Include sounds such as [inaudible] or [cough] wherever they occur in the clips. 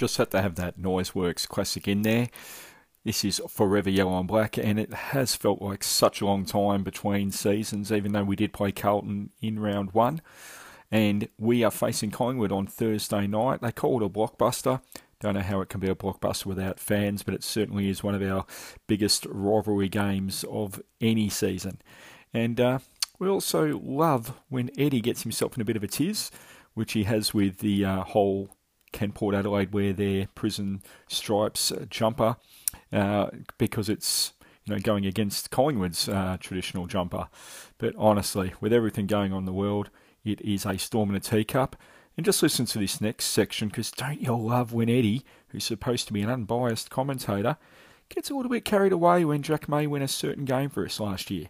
just had to have that Noiseworks classic in there. This is forever yellow and black, and it has felt like such a long time between seasons, even though we did play Carlton in round one. And we are facing Collingwood on Thursday night. They call it a blockbuster. Don't know how it can be a blockbuster without fans, but it certainly is one of our biggest rivalry games of any season. And uh, we also love when Eddie gets himself in a bit of a tiz, which he has with the uh, whole Can Port Adelaide wear their prison stripes uh, jumper uh, because it's you know going against Collingwood's uh, traditional jumper. But honestly, with everything going on in the world, it is a storm in a teacup. And just listen to this next section because don't you love when Eddie, who's supposed to be an unbiased commentator, gets a little bit carried away when Jack May won a certain game for us last year.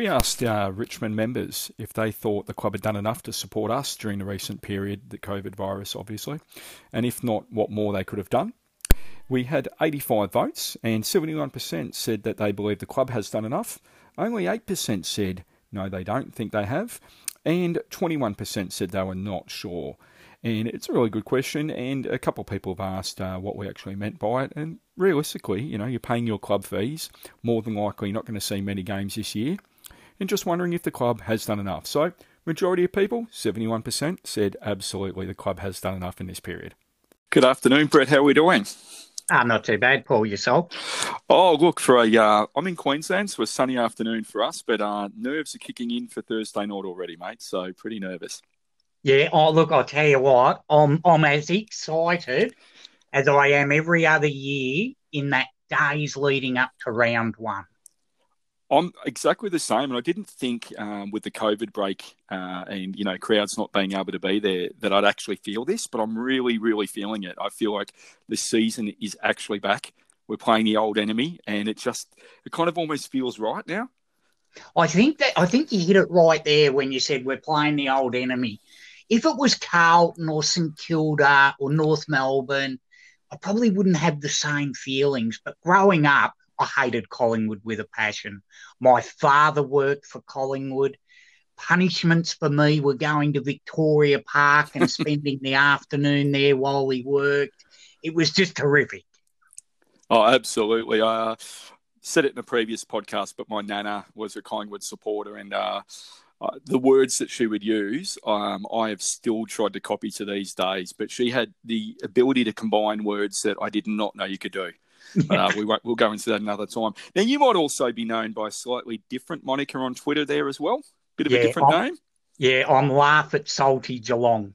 We asked our Richmond members if they thought the club had done enough to support us during the recent period, the COVID virus, obviously, and if not, what more they could have done. We had 85 votes, and 71% said that they believe the club has done enough. Only 8% said no, they don't think they have, and 21% said they were not sure. And it's a really good question, and a couple of people have asked uh, what we actually meant by it. And realistically, you know, you're paying your club fees. More than likely, you're not going to see many games this year and just wondering if the club has done enough. So, majority of people, 71%, said absolutely the club has done enough in this period. Good afternoon, Brett. How are we doing? I'm not too bad, Paul. Yourself? Oh, look, for a, uh, I'm in Queensland, so a sunny afternoon for us, but uh, nerves are kicking in for Thursday night already, mate. So pretty nervous. Yeah. Oh, look, I'll tell you what, I'm I'm as excited as I am every other year in that days leading up to round one. I'm exactly the same, and I didn't think um, with the COVID break uh, and you know crowds not being able to be there that I'd actually feel this, but I'm really, really feeling it. I feel like the season is actually back. We're playing the old enemy, and it just it kind of almost feels right now. I think that I think you hit it right there when you said we're playing the old enemy. If it was Carlton or St Kilda or North Melbourne, I probably wouldn't have the same feelings. But growing up, I hated Collingwood with a passion. My father worked for Collingwood. Punishments for me were going to Victoria Park and [laughs] spending the afternoon there while he worked. It was just terrific. Oh, absolutely. I uh, said it in a previous podcast, but my nana was a Collingwood supporter, and uh, uh, the words that she would use, um, I have still tried to copy to these days. But she had the ability to combine words that I did not know you could do. Uh, we won't, we'll go into that another time. Now, you might also be known by a slightly different moniker on Twitter there as well. Bit of yeah, a different I'm, name. Yeah, I'm Laugh at Salty Geelong.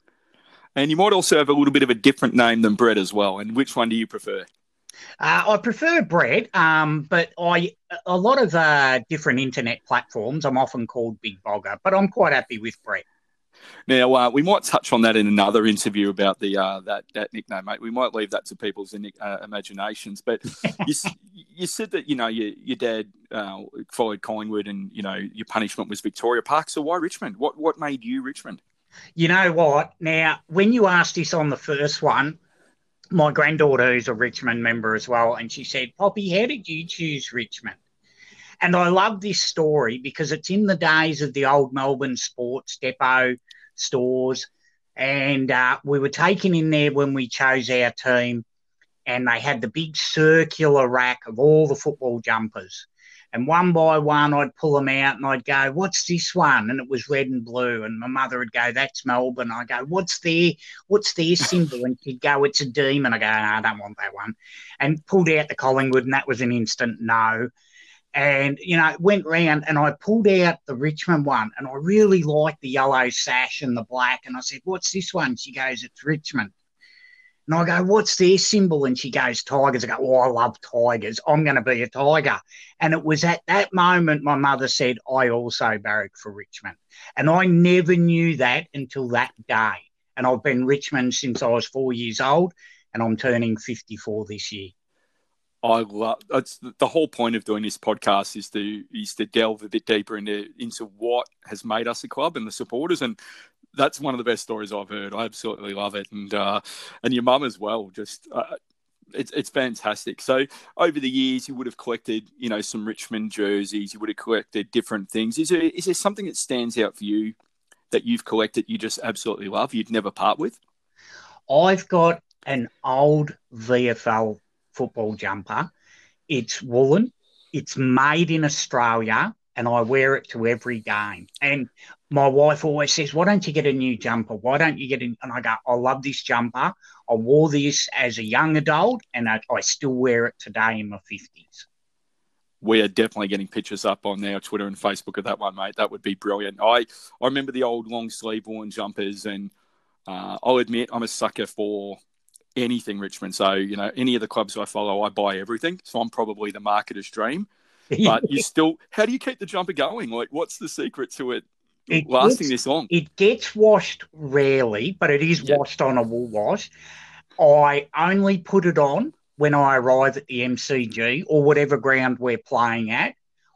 And you might also have a little bit of a different name than Brett as well. And which one do you prefer? Uh, I prefer Brett, um, but I a lot of uh, different internet platforms. I'm often called Big Bogger, but I'm quite happy with Brett. Now uh, we might touch on that in another interview about the uh, that that nickname, mate. We might leave that to people's uh, imaginations. But [laughs] you, you said that you know your your dad uh, followed Collingwood, and you know your punishment was Victoria Park. So why Richmond? What what made you Richmond? You know what? Now, when you asked this on the first one, my granddaughter, who's a Richmond member as well, and she said, "Poppy, how did you choose Richmond?" And I love this story because it's in the days of the old Melbourne Sports Depot stores. And uh, we were taken in there when we chose our team, and they had the big circular rack of all the football jumpers. And one by one, I'd pull them out and I'd go, What's this one? And it was red and blue. And my mother would go, That's Melbourne. I go, What's their what's their symbol? And she'd go, It's a demon. I go, no, I don't want that one. And pulled out the Collingwood, and that was an instant no and you know went round and I pulled out the Richmond one and I really liked the yellow sash and the black. And I said what's this one? She goes it's Richmond. And I go what's their symbol? And she goes tigers. I go oh I love tigers. I'm going to be a tiger. And it was at that moment my mother said I also barrack for Richmond. And I never knew that until that day. And I've been Richmond since I was four years old and I'm turning 54 this year I love the whole point of doing this podcast is to is to delve a bit deeper into into what has made us a club and the supporters and that's one of the best stories I've heard. I absolutely love it, and uh, and your mum as well. Just uh, it's it's fantastic. So over the years, you would have collected, you know, some Richmond jerseys. You would have collected different things. Is there is there something that stands out for you that you've collected you just absolutely love? You'd never part with. I've got an old VFL football jumper. It's woolen. It's made in Australia, and I wear it to every game. And my wife always says, "Why don't you get a new jumper? Why don't you get in?" And I go, "I love this jumper. I wore this as a young adult, and I, I still wear it today in my fifties." we are definitely getting pictures up on our Twitter and Facebook of that one, mate. That would be brilliant. I, I remember the old long sleeve worn jumpers, and uh, I'll admit I'm a sucker for anything Richmond. So, you know, any of the clubs I follow, I buy everything. So I'm probably the marketer's dream. [laughs] But you still, how do you keep the jumper going? Like, what's the secret to it, it lasting gets, this long? It gets washed rarely, but it is yep. washed on a wool wash. I only put it on when I arrive at the MCG or whatever ground we're playing at.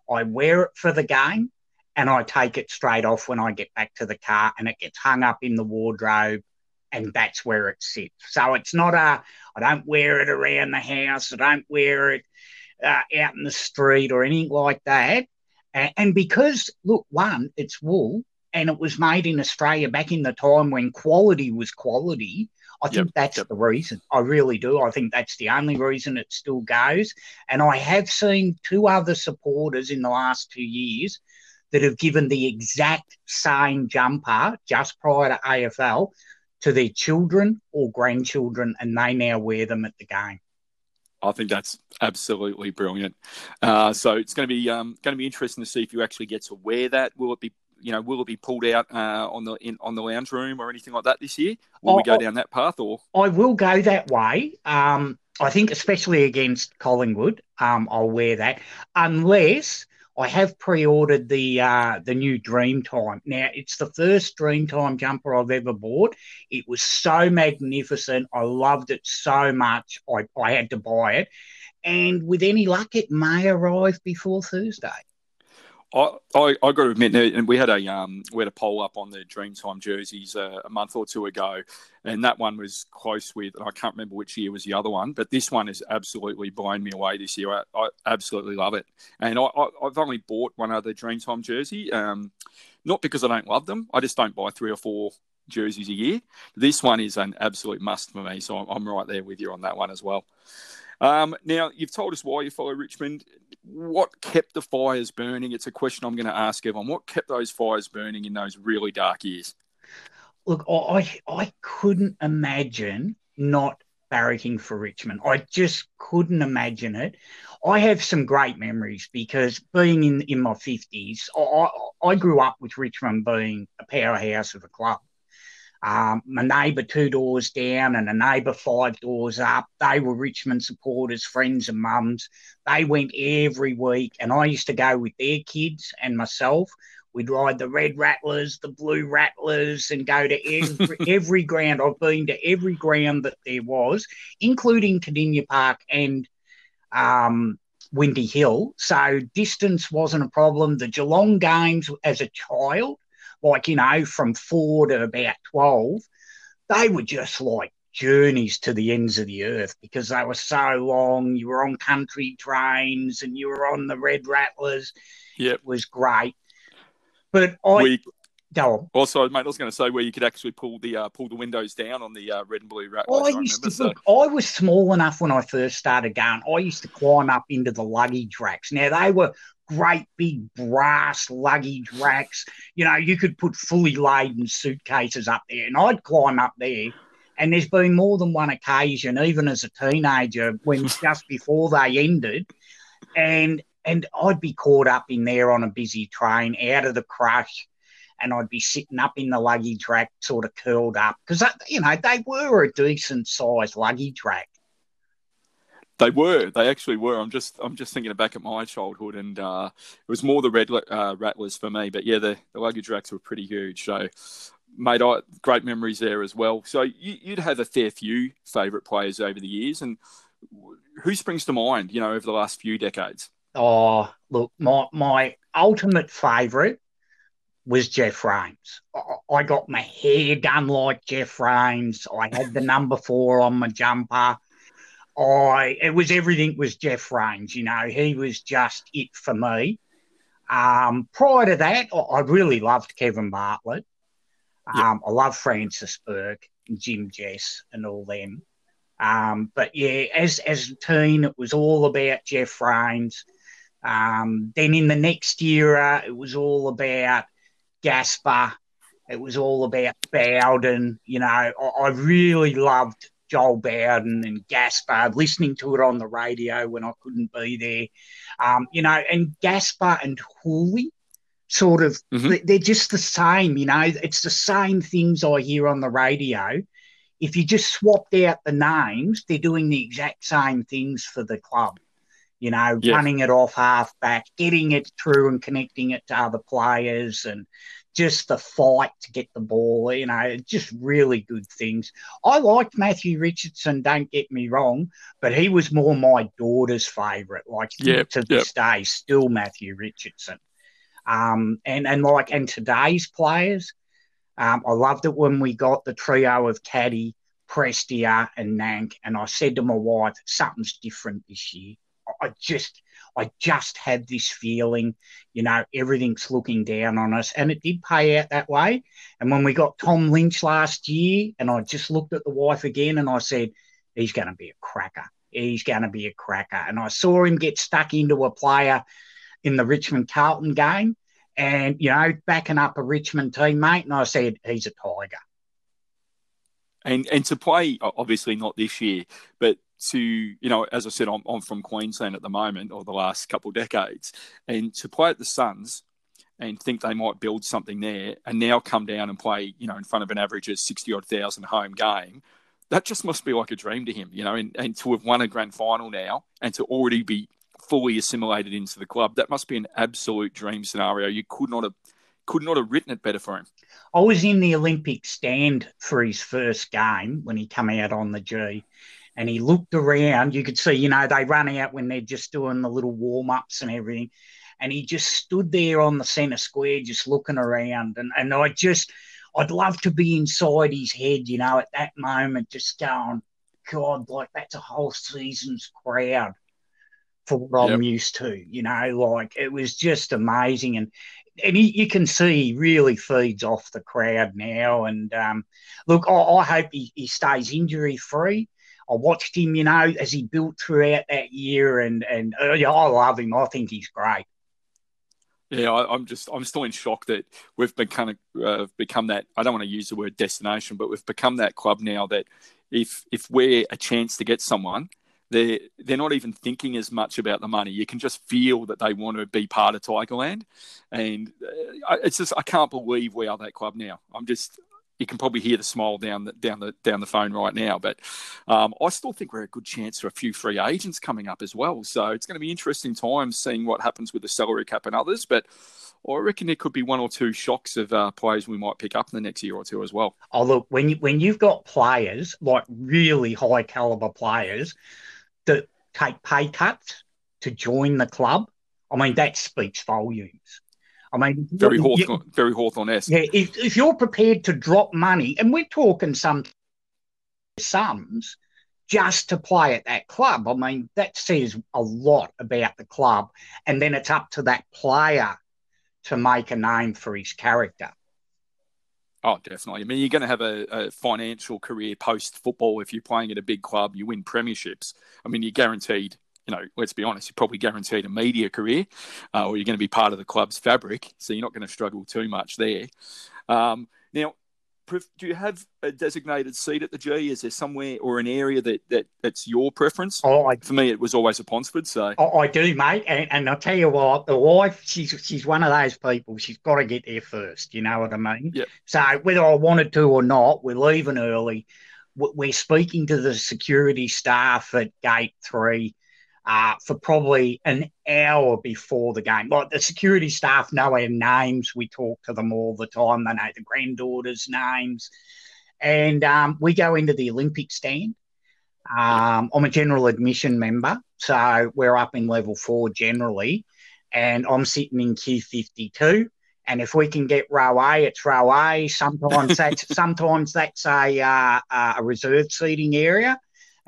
I wear it for the game and I take it straight off when I get back to the car and it gets hung up in the wardrobe and that's where it sits. So it's not a, I don't wear it around the house, I don't wear it uh, out in the street or anything like that. And, and because, look, one, it's wool and it was made in Australia back in the time when quality was quality. I think yep, that's yep. the reason. I really do. I think that's the only reason it still goes. And I have seen two other supporters in the last two years that have given the exact same jumper just prior to AFL to their children or grandchildren, and they now wear them at the game. I think that's absolutely brilliant. Uh, so it's going to be um, going to be interesting to see if you actually get to wear that. Will it be you know will it be pulled out uh, on the in, on the lounge room or anything like that this year? Will I, we go down that path or? I will go that way. Um, I think especially against Collingwood, um, I'll wear that unless I have pre-ordered the uh, the new Dreamtime. Now it's the first Dreamtime jumper I've ever bought. It was so magnificent. I loved it so much. I, I had to buy it, and with any luck, it may arrive before Thursday. I, I, I got to admit, and we had a um, we had a poll up on the Dreamtime jerseys uh, a month or two ago, and that one was close with. and I can't remember which year was the other one, but this one is absolutely blown me away this year. I, I absolutely love it, and I, have only bought one other Dreamtime jersey, um, not because I don't love them. I just don't buy three or four jerseys a year. This one is an absolute must for me, so I'm, I'm right there with you on that one as well. Um, now, you've told us why you follow Richmond. What kept the fires burning? It's a question I'm going to ask everyone. What kept those fires burning in those really dark years? Look, I, I couldn't imagine not barracking for Richmond. I just couldn't imagine it. I have some great memories because being in, in my 50s, I, I grew up with Richmond being a powerhouse of a club. Um, my neighbour two doors down and a neighbour five doors up, they were Richmond supporters, friends and mums. They went every week, and I used to go with their kids and myself. We'd ride the red rattlers, the blue rattlers, and go to every, [laughs] every ground. I've been to every ground that there was, including Kardinia Park and um, Windy Hill. So distance wasn't a problem. The Geelong games as a child like, you know, from four to about 12, they were just like journeys to the ends of the earth because they were so long. You were on country trains and you were on the red rattlers. Yeah. It was great. But I. We, Go on. Also, mate, I was going to say where you could actually pull the uh, pull the windows down on the uh, red and blue rattlers. I, I used remember, to look. I was small enough when I first started going. I used to climb up into the luggage racks. Now they were great big brass luggage racks. You know, you could put fully laden suitcases up there, and I'd climb up there. And there's been more than one occasion, even as a teenager, when [laughs] just before they ended, and and I'd be caught up in there on a busy train, out of the crush, and I'd be sitting up in the luggage rack, sort of curled up, because you know they were a decent sized luggage rack. They were. They actually were. I'm just. I'm just thinking back at my childhood, and uh, it was more the red uh, rattlers for me. But yeah, the, the luggage racks were pretty huge. So, made I, great memories there as well. So you, would have a fair few favourite players over the years, and who springs to mind? You know, over the last few decades. Oh, look, my my ultimate favourite was Geoff Raines. I got my hair done like Geoff Raines. I had the number four on my jumper. I it was everything was Geoff Raines. You know, he was just it for me. Um, prior to that, I really loved Kevin Bartlett. Um, I love Francis Bourke, and Jim Jess and all them. Um, but yeah, as as a teen, it was all about Jeff Raines. Um, then in the next era, it was all about Gaspar. It was all about Bowden. You know, I, I really loved Joel Bowden and Gaspar, listening to it on the radio when I couldn't be there. Um, you know, and Gaspar and Houli sort of, mm-hmm. they're just the same, you know, it's the same things I hear on the radio. If you just swapped out the names, they're doing the exact same things for the club. You know, yes. running it off half back, getting it through and connecting it to other players and just the fight to get the ball, you know, just really good things. I liked Matthew Richardson, don't get me wrong, but he was more my daughter's favourite. Like yep, to this yep. day, still Matthew Richardson. Um, and and like and today's players, um, I loved it when we got the trio of Caddy, Prestia, and Nank, and I said to my wife, something's different this year. I just I just had this feeling, you know, everything's looking down on us. And it did pay out that way. And when we got Tom Lynch last year, and I just looked at the wife again and I said, he's going to be a cracker. He's going to be a cracker. And I saw him get stuck into a player in the Richmond Carlton game and, you know, backing up a Richmond teammate. And I said, he's a tiger. And, and to play, obviously not this year, but to you know as i said I'm, I'm from queensland at the moment or the last couple of decades and to play at the suns and think they might build something there and now come down and play you know in front of an average of 60 odd thousand home game that just must be like a dream to him you know and, and to have won a grand final now and to already be fully assimilated into the club that must be an absolute dream scenario. You could not have could not have written it better for him I was in the Olympic stand for his first game when he came out on the G, and he looked around. You could see, you know, they run out when they're just doing the little warm ups and everything. And he just stood there on the centre square, just looking around. And, and I just, I'd love to be inside his head, you know, at that moment, just going, God, like that's a whole season's crowd for what yep. I'm used to, you know, like it was just amazing. And and he, you can see he really feeds off the crowd now. And um, look, I, I hope he, he stays injury free. I watched him, you know, as he built throughout that year, and and uh, yeah, I love him. I think he's great. Yeah, I, am just I'm still in shock that we've become uh, become that. I don't want to use the word destination, but we've become that club now that if if we're a chance to get someone, they're they're not even thinking as much about the money. You can just feel that they want to be part of Tigerland, and uh, it's just I can't believe we are that club now. I'm just you can probably hear the smile down the down the down the phone right now. But um, I still think we're a good chance for a few free agents coming up as well. So it's going to be interesting times seeing what happens with the salary cap and others. But I reckon there could be one or two shocks of uh, players we might pick up in the next year or two as well. Oh look, when you, when you've got players like really high caliber players that take pay cuts to join the club, I mean that speaks volumes. I mean, very Hawthorn, very Hawthorn-esque. Yeah, if, if you're prepared to drop money, and we're talking some sums just to play at that club, I mean, that says a lot about the club. And then it's up to that player to make a name for his character. Oh, definitely. I mean, you're going to have a, a financial career post football if you're playing at a big club. You win premierships. I mean, you're guaranteed you know, let's be honest, you're probably guaranteed a media career, uh, or you're going to be part of the club's fabric, so you're not going to struggle too much there. Um, now, do you have a designated seat at the G? Is there somewhere or an area that, that that's your preference? Oh, I, for me, it was always a Ponsford. So oh, I do, mate. And, and I'll tell you what, the wife, she's she's one of those people. She's got to get there first. You know what I mean? Yeah. So whether I wanted to or not, we're leaving early. We're speaking to the security staff at gate three uh, for probably an hour before the game. Like the security staff know our names. We talk to them all the time. They know the granddaughters' names. And um, we go into the Olympic stand. Um, I'm a general admission member, so we're up in level four generally, and I'm sitting in Q52. And if we can get row A, it's row A. Sometimes [laughs] that's sometimes that's a uh, a reserve seating area,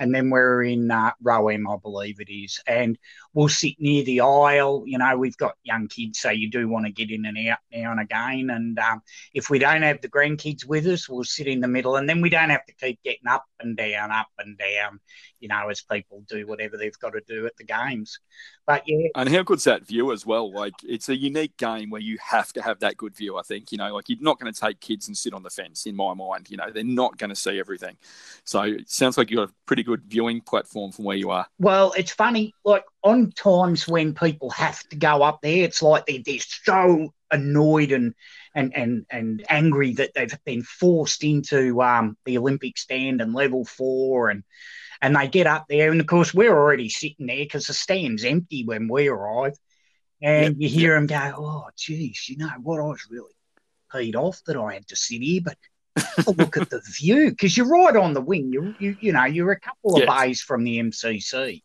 and then we're in uh, row M, I believe it is, and we'll sit near the aisle. You know, we've got young kids, so you do want to get in and out now and again. And um, if we don't have the grandkids with us, we'll sit in the middle, and then we don't have to keep getting up and down, up and down. You know, as people do whatever they've got to do at the games. But yeah, and how good's that view as well? Like it's a unique game where you have to have that good view. I think you know, like you're not going to take kids and sit on the fence. In my mind, you know, they're not going to see everything. So it sounds like you've got a pretty good viewing platform from where you are. Well, it's funny, like on times when people have to go up there, it's like they're, they're so annoyed and and and and angry that they've been forced into um, the Olympic stand and level four and and they get up there. And of course we're already sitting there because the stand's empty when we arrive. And yep, you hear them go oh geez you know what? I was really paid off that I had to sit here. But look at the view because you're right on the wing. You you you know you're a couple of yes. bays from the MCC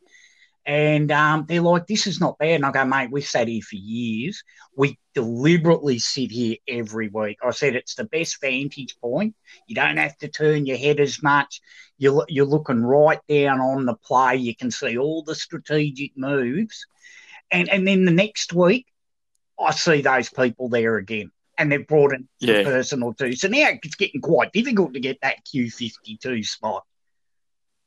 and um, they're like, this is not bad. And I go, mate, we've sat here for years. We deliberately sit here every week. I said it's the best vantage point. You don't have to turn your head as much. You're, you're looking right down on the play. You can see all the strategic moves. And, and then the next week, I see those people there again. And they've brought in yeah. a person or two. So now it's getting quite difficult to get that Q52 spot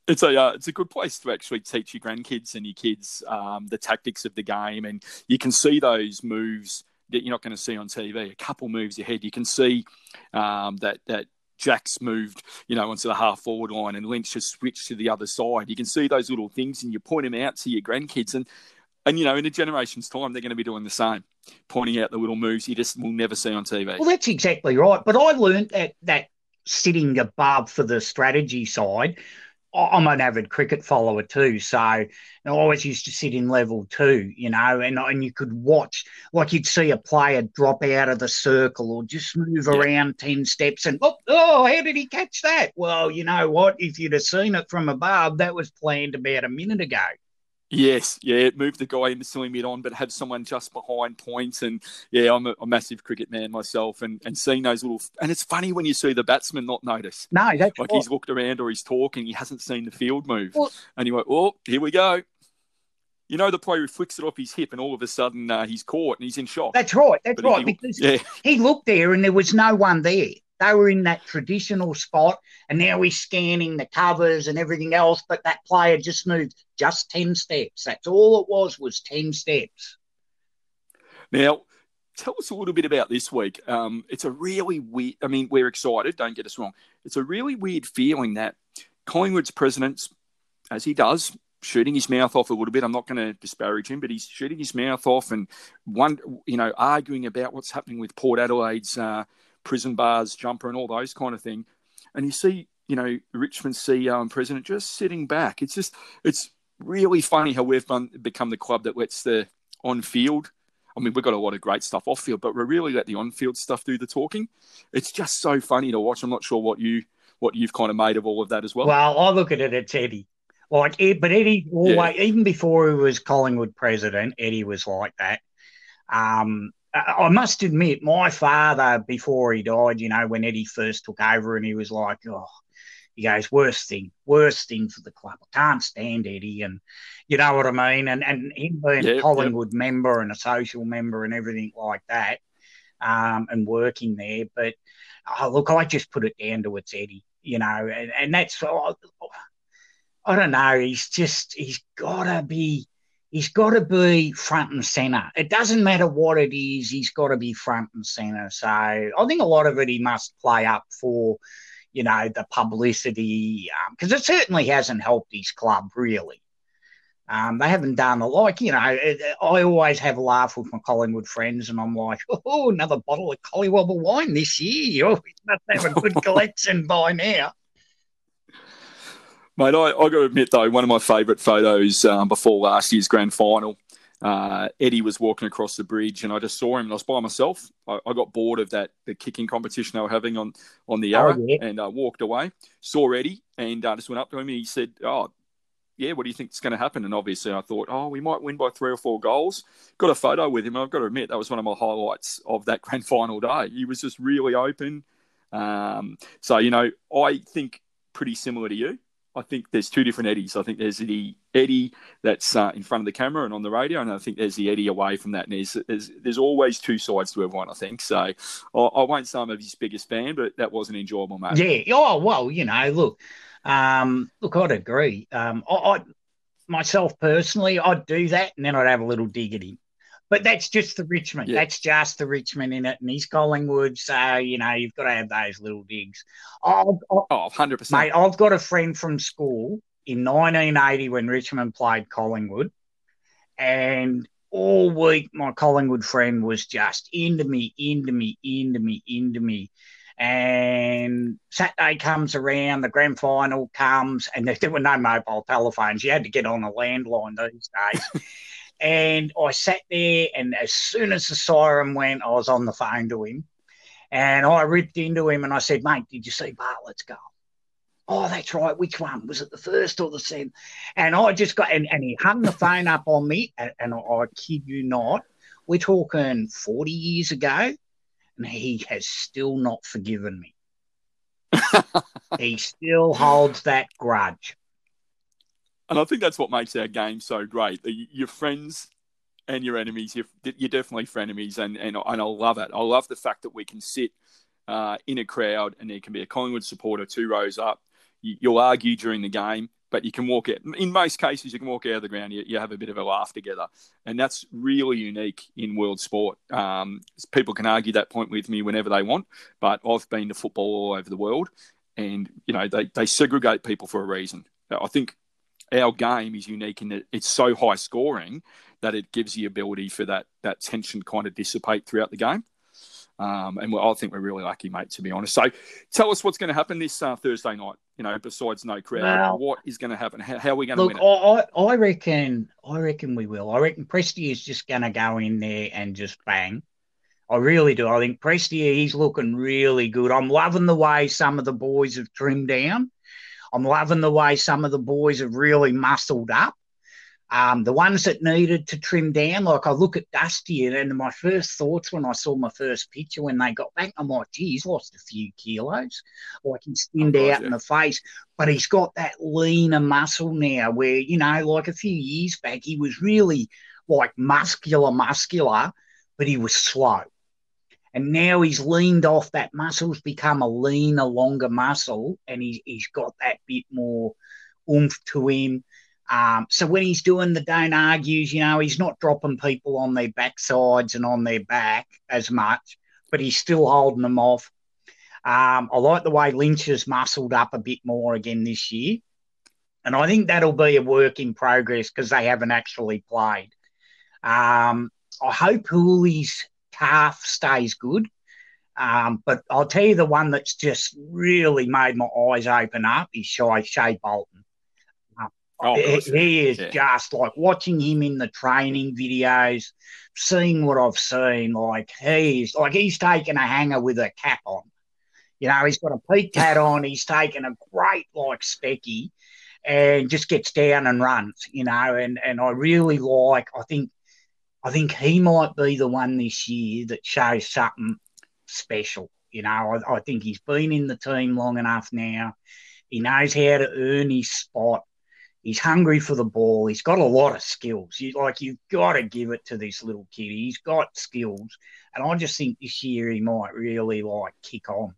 it's a uh, it's a good place to actually teach your grandkids and your kids um, the tactics of the game, and you can see those moves that you're not going to see on TV. A couple moves ahead, you can see um, that that Jack's moved, you know, onto the half forward line, and Lynch has switched to the other side. You can see those little things, and you point them out to your grandkids, and and you know, in a generation's time, they're going to be doing the same, pointing out the little moves you just will never see on TV. Well, that's exactly right. But I learned that that sitting above for the strategy side I'm an avid cricket follower too, so I always used to sit in level two, you know, and and you could watch like you'd see a player drop out of the circle or just move yeah. around ten steps, and oh, oh, how did he catch that? Well, you know what? If you'd have seen it from above, that was planned about a minute ago. Yes, yeah, move the guy in the silly mid on, but have someone just behind points. And yeah, I'm a, a, massive cricket man myself, and, and seeing those little. And it's funny when you see the batsman not notice. No, that's like he's looked around or he's talking, he hasn't seen the field move, well, and he went, "Oh, here we go." You know, the player who flicks it off his hip, and all of a sudden uh, he's caught and he's in shock. That's right. That's but right. He, because yeah. he looked there and there was no one there. They were in that traditional spot, and now he's scanning the covers and everything else. But that player just moved just ten steps. That's all it was was ten steps. Now, tell us a little bit about this week. Um, it's a really weird. I mean, we're excited. Don't get us wrong. It's a really weird feeling that Collingwood's president, as he does, shooting his mouth off a little bit. I'm not going to disparage him, but he's shooting his mouth off and one, you know, arguing about what's happening with Port Adelaide's uh, prison bars jumper and all those kind of thing. And you see, you know, Richmond CEO and president just sitting back. It's just, it's really funny how we've become the club that lets the on field. I mean, we've got a lot of great stuff off field, but we really let the on field stuff do the talking. It's just so funny to watch. I'm not sure what you what you've kind of made of all of that as well. Well, I look at it, it's Eddie. Like, but Eddie, always, yeah. even before he was Collingwood president, Eddie was like that. Um, I must admit, my father, before he died, you know, when Eddie first took over, and he was like, "Oh, he goes, worst thing, worst thing for the club. I can't stand Eddie, and you know what I mean. And and him being yep, a Collingwood yep. member and a social member and everything like that, um, and working there. But oh, look, I just put it down to it's Eddie, you know, and, and that's I, I don't know. He's just he's got to be he's got to be front and center. It doesn't matter what it is, he's got to be front and center. So I think a lot of it he must play up for, you know, the publicity, because um, it certainly hasn't helped his club really. Um, they haven't done a like, you know. I always have a laugh with my Collingwood friends, and I'm like, [laughs] oh, another bottle of Collywobble wine this year. Oh, he must have a good [laughs] collection by now. Mate, I, I got to admit though, one of my favourite photos um, before last year's grand final, uh, Eddie was walking across the bridge, and I just saw him. and I was by myself. I, I got bored of that the kicking competition they were having on on the Yarra, oh, yeah. and uh, walked away. Saw Eddie, and uh, just went up to him, and he said, "Oh, yeah, what do you think is going to happen? And obviously, I thought, oh, we might win by three or four goals. Got a photo with him. I've got to admit, that was one of my highlights of that grand [laughs] final day. He was just really open. Um, so, you know, I think pretty similar to you. I think there's two different Eddies. I think there's the Eddie that's uh, in front of the camera and on the radio, and I think there's the Eddie away from that. And there's, there's, there's always two sides to everyone, I think. So I, I won't say I'm his biggest fan, but that was an enjoyable match. Yeah. Oh, well, you know, look, um, look, I'd agree. Um, I, I, myself personally, I'd do that and then I'd have a little dig at him. But that's just the Richmond. Yeah. That's just the Richmond in it. And he's Collingwood. So, you know, you've got to have those little digs. I've, I've, oh, 100%. Mate, I've got a friend from school in 1980 when Richmond played Collingwood. And all week, my Collingwood friend was just into me, into me, into me, into me. And Saturday comes around, the grand final comes, and there were no mobile telephones. You had to get on a landline these days. [laughs] and I sat there, and as soon as the siren went, I was on the phone to him. And I ripped into him and I said, Mate, did you see Bartlett's goal? Oh, that's right. Which one? Was it the first or the second? And I just got, and, and he hung the phone up on me, and, and I, I kid you not, we're talking 40 years ago and he has still not forgiven me. [laughs] he still holds that grudge. And I think that's what makes our game so great. Your friends and your enemies, you're, you're definitely frenemies, and, and, and I love it. I love the fact that we can sit uh, in a crowd and there can be a Collingwood supporter two rows up. You, you'll argue during the game, but you can walk out. In most cases, you can walk out of the ground. You, you have a bit of a laugh together, and that's really unique in world sport. Um, people can argue that point with me whenever they want, but I've been to football all over the world, and you know they they segregate people for a reason. I think our game is unique in that it's so high scoring that it gives the ability for that that tension kind of dissipate throughout the game. Um, and I think we're really lucky, mate, to be honest. So tell us what's going to happen this uh, Thursday night, you know, besides no crowd. What is going to happen? How, how are we going to win it? I, I reckon, I reckon we will. I reckon Presty is just going to go in there and just bang. I really do. I think Presty, he's looking really good. I'm loving the way some of the boys have trimmed down. I'm loving the way some of the boys have really muscled up. Um, the ones that needed to trim down, like I look at Dusty, and, and my first thoughts when I saw my first picture when they got back, I'm like, gee, he's lost a few kilos. Like he's thinned oh, out yeah. in the face, but he's got that leaner muscle now where, you know, like a few years back, he was really like muscular, muscular, but he was slow. And now he's leaned off that muscle's become a leaner, longer muscle, and he's, he's got that bit more oomph to him um, so when he's doing the don't argues, you know, he's not dropping people on their backsides and on their back as much, but he's still holding them off. Um, I like the way Lynch has muscled up a bit more again this year. And I think that'll be a work in progress because they haven't actually played. Um, I hope Houli's calf stays good. Um, but I'll tell you the one that's just really made my eyes open up is Shai, Shai Bolton. Oh, he, he is yeah. just like watching him in the training videos, seeing what I've seen. Like he's like he's taking a hanger with a cap on. You know, he's got a peak [laughs] hat on. He's taking a great like specky, and just gets down and runs. You know, and and I really like. I think, I think he might be the one this year that shows something special. You know, I, I think he's been in the team long enough now. He knows how to earn his spot He's hungry for the ball. He's got a lot of skills. You, like you've got to give it to this little kid. He's got skills, and I just think this year he might really like kick on.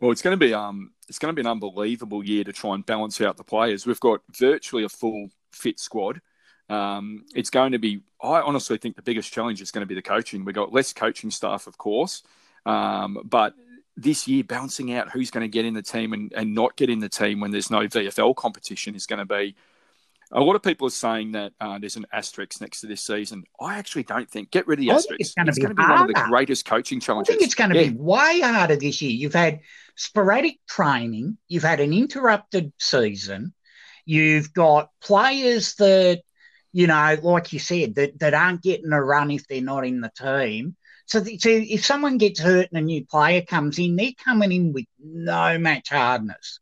Well, it's going to be um, it's going to be an unbelievable year to try and balance out the players. We've got virtually a full fit squad. Um, it's going to be. I honestly think the biggest challenge is going to be the coaching. We've got less coaching staff, of course, um, but this year balancing out who's going to get in the team and, and not get in the team when there's no VFL competition is going to be. A lot of people are saying that uh, there's an asterisk next to this season. I actually don't think. Get rid of the asterisk. It's going to it's be, going to be one of the greatest coaching challenges. I think it's going to yeah. be way harder this year. You've had sporadic training. You've had an interrupted season. You've got players that, you know, like you said, that, that aren't getting a run if they're not in the team. So, the, so if someone gets hurt and a new player comes in, they're coming in with no match hardness.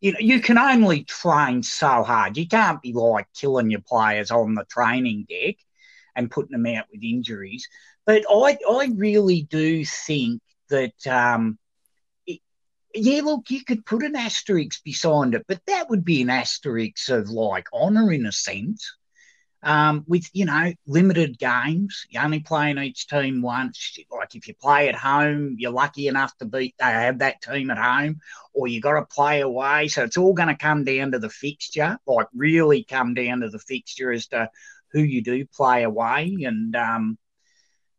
you know, you can only train so hard. You can't be like killing your players on the training deck and putting them out with injuries. But I, I really do think that, um, it, yeah, look, you could put an asterisk beside it, but that would be an asterisk of like honour in a sense um, with you know limited games. You only play in each team once. Like if you play at home, you're lucky enough to beat they have that team at home, or you got to play away. So it's all going to come down to the fixture. Like really come down to the fixture as to who you do play away and um,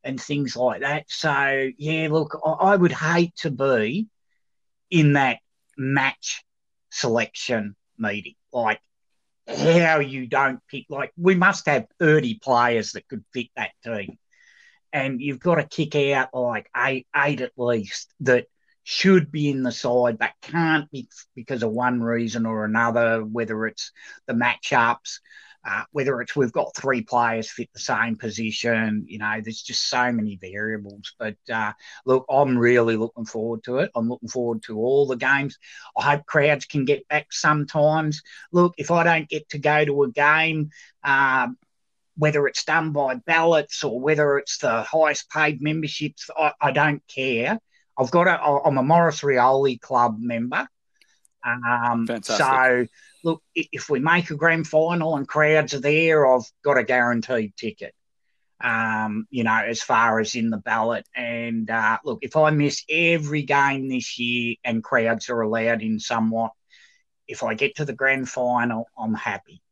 and things like that. So yeah, look, I, I would hate to be in that match selection meeting. Like how you don't pick like we must have 30 players that could fit that team. And you've got to kick out like eight eight at least that should be in the side but can't be because of one reason or another whether it's the matchups uh, whether it's we've got three players fit the same position, you know, there's just so many variables. But uh, look, I'm really looking forward to it. I'm looking forward to all the games. I hope crowds can get back sometimes. Look, if I don't get to go to a game, uh, whether it's done by ballots or whether it's the highest paid memberships, I, I don't care. I've got a, I'm a Maurice Rioli Club member. Um. So look, if we make a grand final and crowds are there, I've got a guaranteed ticket. Um, you know, as far as in the ballot. And uh, look, if I miss every game this year and crowds are allowed in somewhat, if I get to the grand final, I'm happy.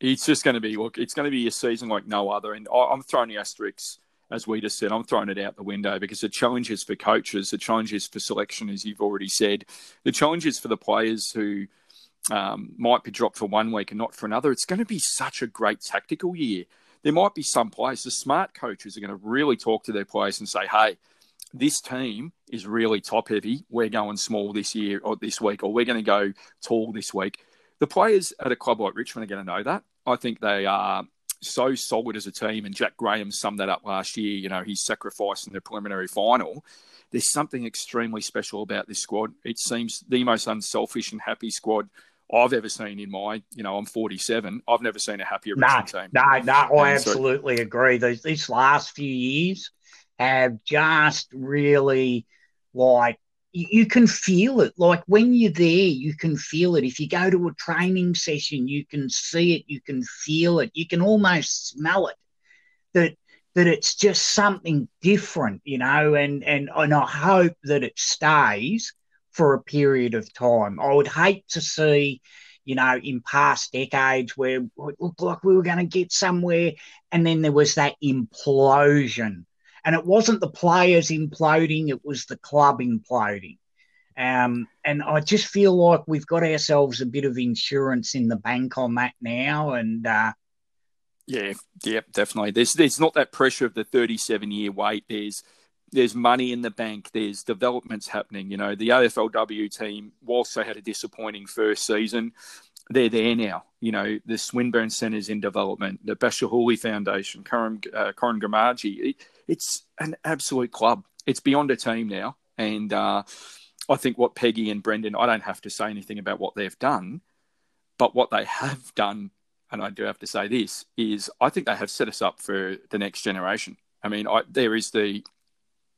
It's just going to be look. It's going to be a season like no other, and I'm throwing the asterisks as we just said, I'm throwing it out the window because the challenge is for coaches, the challenge is for selection, as you've already said, the challenge is for the players who um, might be dropped for one week and not for another. It's going to be such a great tactical year. There might be some players, the smart coaches are going to really talk to their players and say, hey, this team is really top heavy. We're going small this year or this week, or we're going to go tall this week. The players at a club like Richmond are going to know that. I think they are so solid as a team, and Jack Graham summed that up last year. You know, his sacrifice in the preliminary final. There's something extremely special about this squad. It seems the most unselfish and happy squad I've ever seen in my, you know, I'm 47. I've never seen a happier no, team. No, no, I absolutely so, agree. These, these last few years have just really like you can feel it. Like when you're there, you can feel it. If you go to a training session, you can see it, you can feel it, you can almost smell it. That that it's just something different, you know, and and and I hope that it stays for a period of time. I would hate to see, you know, in past decades where it looked like we were going to get somewhere and then there was that implosion and it wasn't the players imploding, it was the club imploding. Um, and I just feel like we've got ourselves a bit of insurance in the bank on that now. And uh, yeah, yeah, definitely. There's there's not that pressure of the 37 year wait. There's there's money in the bank. There's developments happening. You know, the AFLW team, whilst they had a disappointing first season, they're there now. You know, the Swinburne Centre's in development, the Houli Foundation, Korin, uh, Korin It, it's an absolute club. It's beyond a team now. And uh, I think what Peggy and Brendan, I don't have to say anything about what they've done, but what they have done, and I do have to say this, is I think they have set us up for the next generation. I mean, I, there is the, you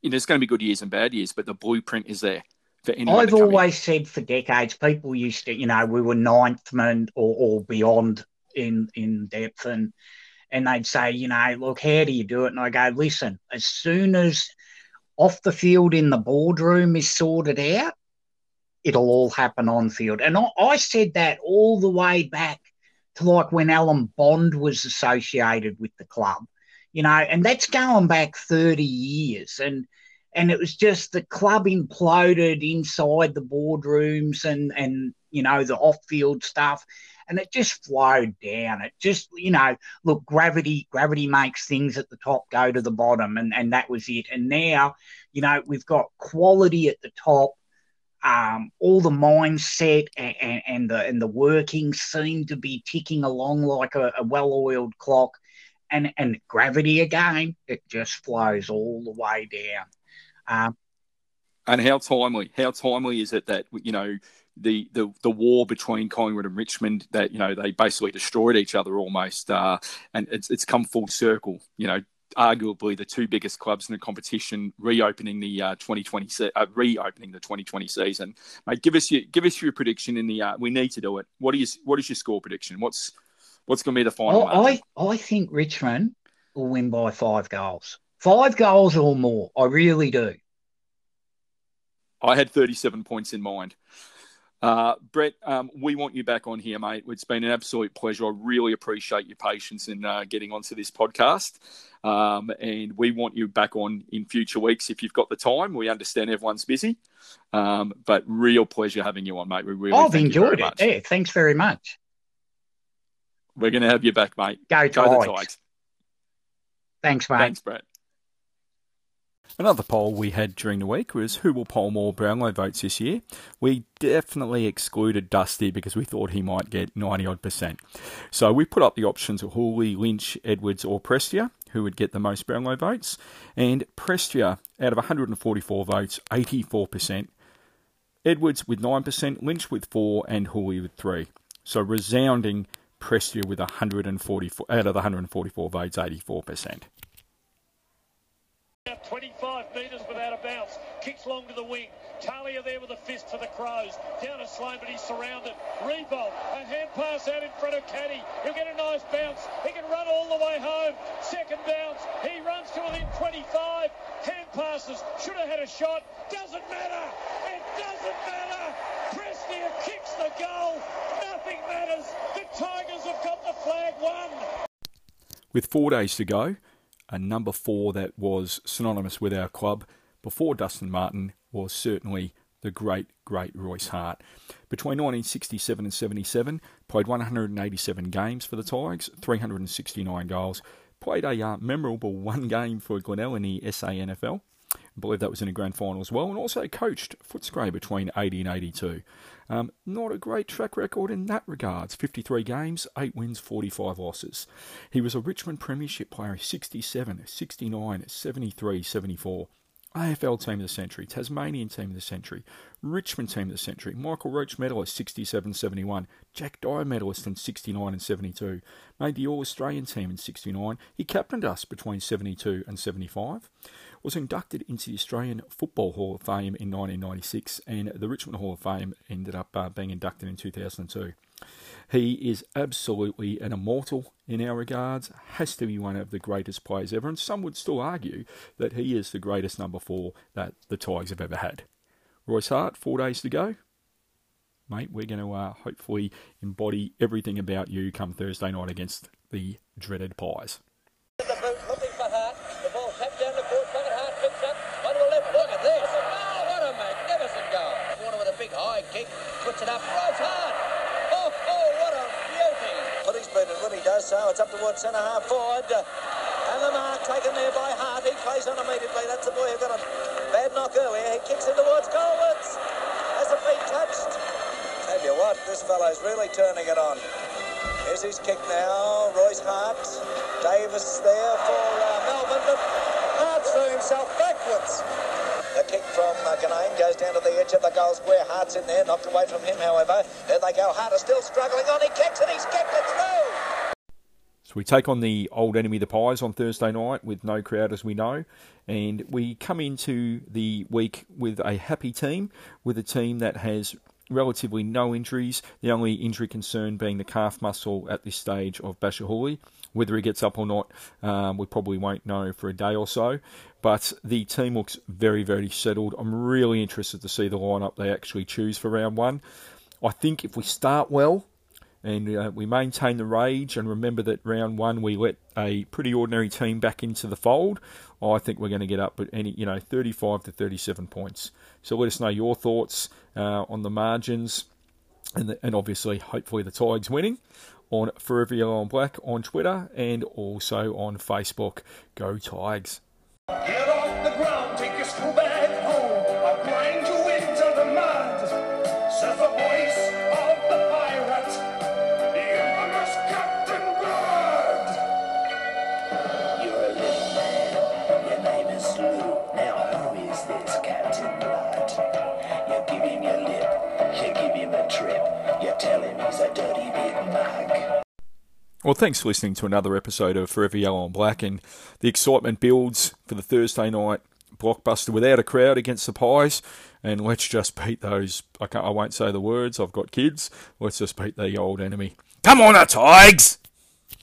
know, there's going to be good years and bad years, but the blueprint is there. I've always in. said for decades, people used to, you know, we were ninth man or, or beyond in in depth, and and they'd say, you know, look, how do you do it? And I go, listen, as soon as off the field in the boardroom is sorted out, it'll all happen on field. And I, I said that all the way back to like when Alan Bond was associated with the club, you know, and that's going back 30 years. And and it was just the club imploded inside the boardrooms and and you know the off-field stuff and it just flowed down. It just, you know, look, gravity, gravity makes things at the top go to the bottom, and and that was it. And now, you know, we've got quality at the top. Um, all the mindset and, and, and, the and the working seem to be ticking along like a, a well-oiled clock, and and gravity again, it just flows all the way down. Um, and how timely, how timely is it that you know the, the the war between Collingwood and Richmond that you know they basically destroyed each other almost, uh, and it's it's come full circle. You know, arguably the two biggest clubs in the competition reopening the uh, 2020 se- uh, reopening the 2020 season. Mate, give us your give us your prediction in the. Uh, we need to do it. What is what is your score prediction? What's what's going to be the final? I, I I think Richmond will win by five goals, five goals or more. I really do. I had 37 points in mind. Uh, Brett, um, we want you back on here, mate. It's been an absolute pleasure. I really appreciate your patience in uh, getting onto this podcast. Um, and we want you back on in future weeks if you've got the time. We understand everyone's busy, um, but real pleasure having you on, mate. We really I've enjoyed it. Yeah, thanks very much. We're going to have you back, mate. Go, Go Tigers. Thanks, mate. Thanks, Brett. Another poll we had during the week was who will poll more Brownlow votes this year. We definitely excluded Dusty because we thought he might get 90 odd percent. So we put up the options of Houli, Lynch, Edwards, or Prestia, who would get the most Brownlow votes. And Prestia, out of 144 votes, 84%. Edwards with 9%, Lynch with 4 and Houli with 3. So resounding Prestia with 144 out of the 144 votes, 84%. 25 metres without a bounce. Kicks long to the wing. Talia there with a fist for the Crows. Down to Sloan, but he's surrounded. Rebold. A hand pass out in front of Caddy. He'll get a nice bounce. He can run all the way home. Second bounce. He runs to within 25. Hand passes. Should have had a shot. Doesn't matter. It doesn't matter. Prestia kicks the goal. Nothing matters. The Tigers have got the flag won. With four days to go, a number four that was synonymous with our club before Dustin Martin was certainly the great, great Royce Hart. Between 1967 and 77, played 187 games for the Tigers, 369 goals, played a uh, memorable [laughs] one game for Glenelg in the SANFL. I believe that was in a grand final as well, and also coached Footscray between 80 and 82. Um, not a great track record in that regards 53 games, 8 wins, 45 losses. He was a Richmond Premiership player 67, 69, 73, 74. AFL Team of the Century, Tasmanian Team of the Century, Richmond Team of the Century, Michael Roach medalist 67 71, Jack Dyer medalist in 69 and 72, made the All Australian team in 69. He captained us between 72 and 75 was inducted into the Australian Football Hall of Fame in 1996, and the Richmond Hall of Fame ended up uh, being inducted in 2002. He is absolutely an immortal in our regards, has to be one of the greatest players ever, and some would still argue that he is the greatest number four that the Tigers have ever had. Royce Hart, four days to go. Mate, we're going to uh, hopefully embody everything about you come Thursday night against the dreaded Pies. puts it up. Right hard. Oh, oh, what a beauty. But he's beaten when he does so. It's up towards centre half forward. And the mark taken there by Hart. He plays on immediately. That's the boy who got a bad knock earlier. He kicks it towards goalwards. Has it been touched? Tell you what, this fellow's really turning it on. Here's his kick now. Royce Hart. Davis there for uh, Melbourne. But Hart threw himself backwards. The kick from uh, Ganane goes down to the edge of the goal square. Hart's in there, knocked away from him, however. There they go. Hart is still struggling on. He kicks and he's kicked it. So we take on the old enemy, the Pies, on Thursday night with no crowd, as we know. And we come into the week with a happy team, with a team that has relatively no injuries. The only injury concern being the calf muscle at this stage of Bachar Houli. Whether he gets up or not, um, we probably won't know for a day or so. But the team looks very, very settled. I'm really interested to see the lineup they actually choose for round one. I think if we start well and uh, we maintain the rage and remember that round one we let a pretty ordinary team back into the fold, I think we're going to get up at any, you know, 35 to 37 points. So let us know your thoughts uh, on the margins and, the, and obviously, hopefully, the Tigers winning on Forever Yellow and Black on Twitter and also on Facebook. Go Tigers! Well, thanks for listening to another episode of Forever Yellow and Black, and the excitement builds for the Thursday night blockbuster without a crowd against the Pies. And let's just beat those. I, I won't say the words. I've got kids. Let's just beat the old enemy. Come on, a Tigers!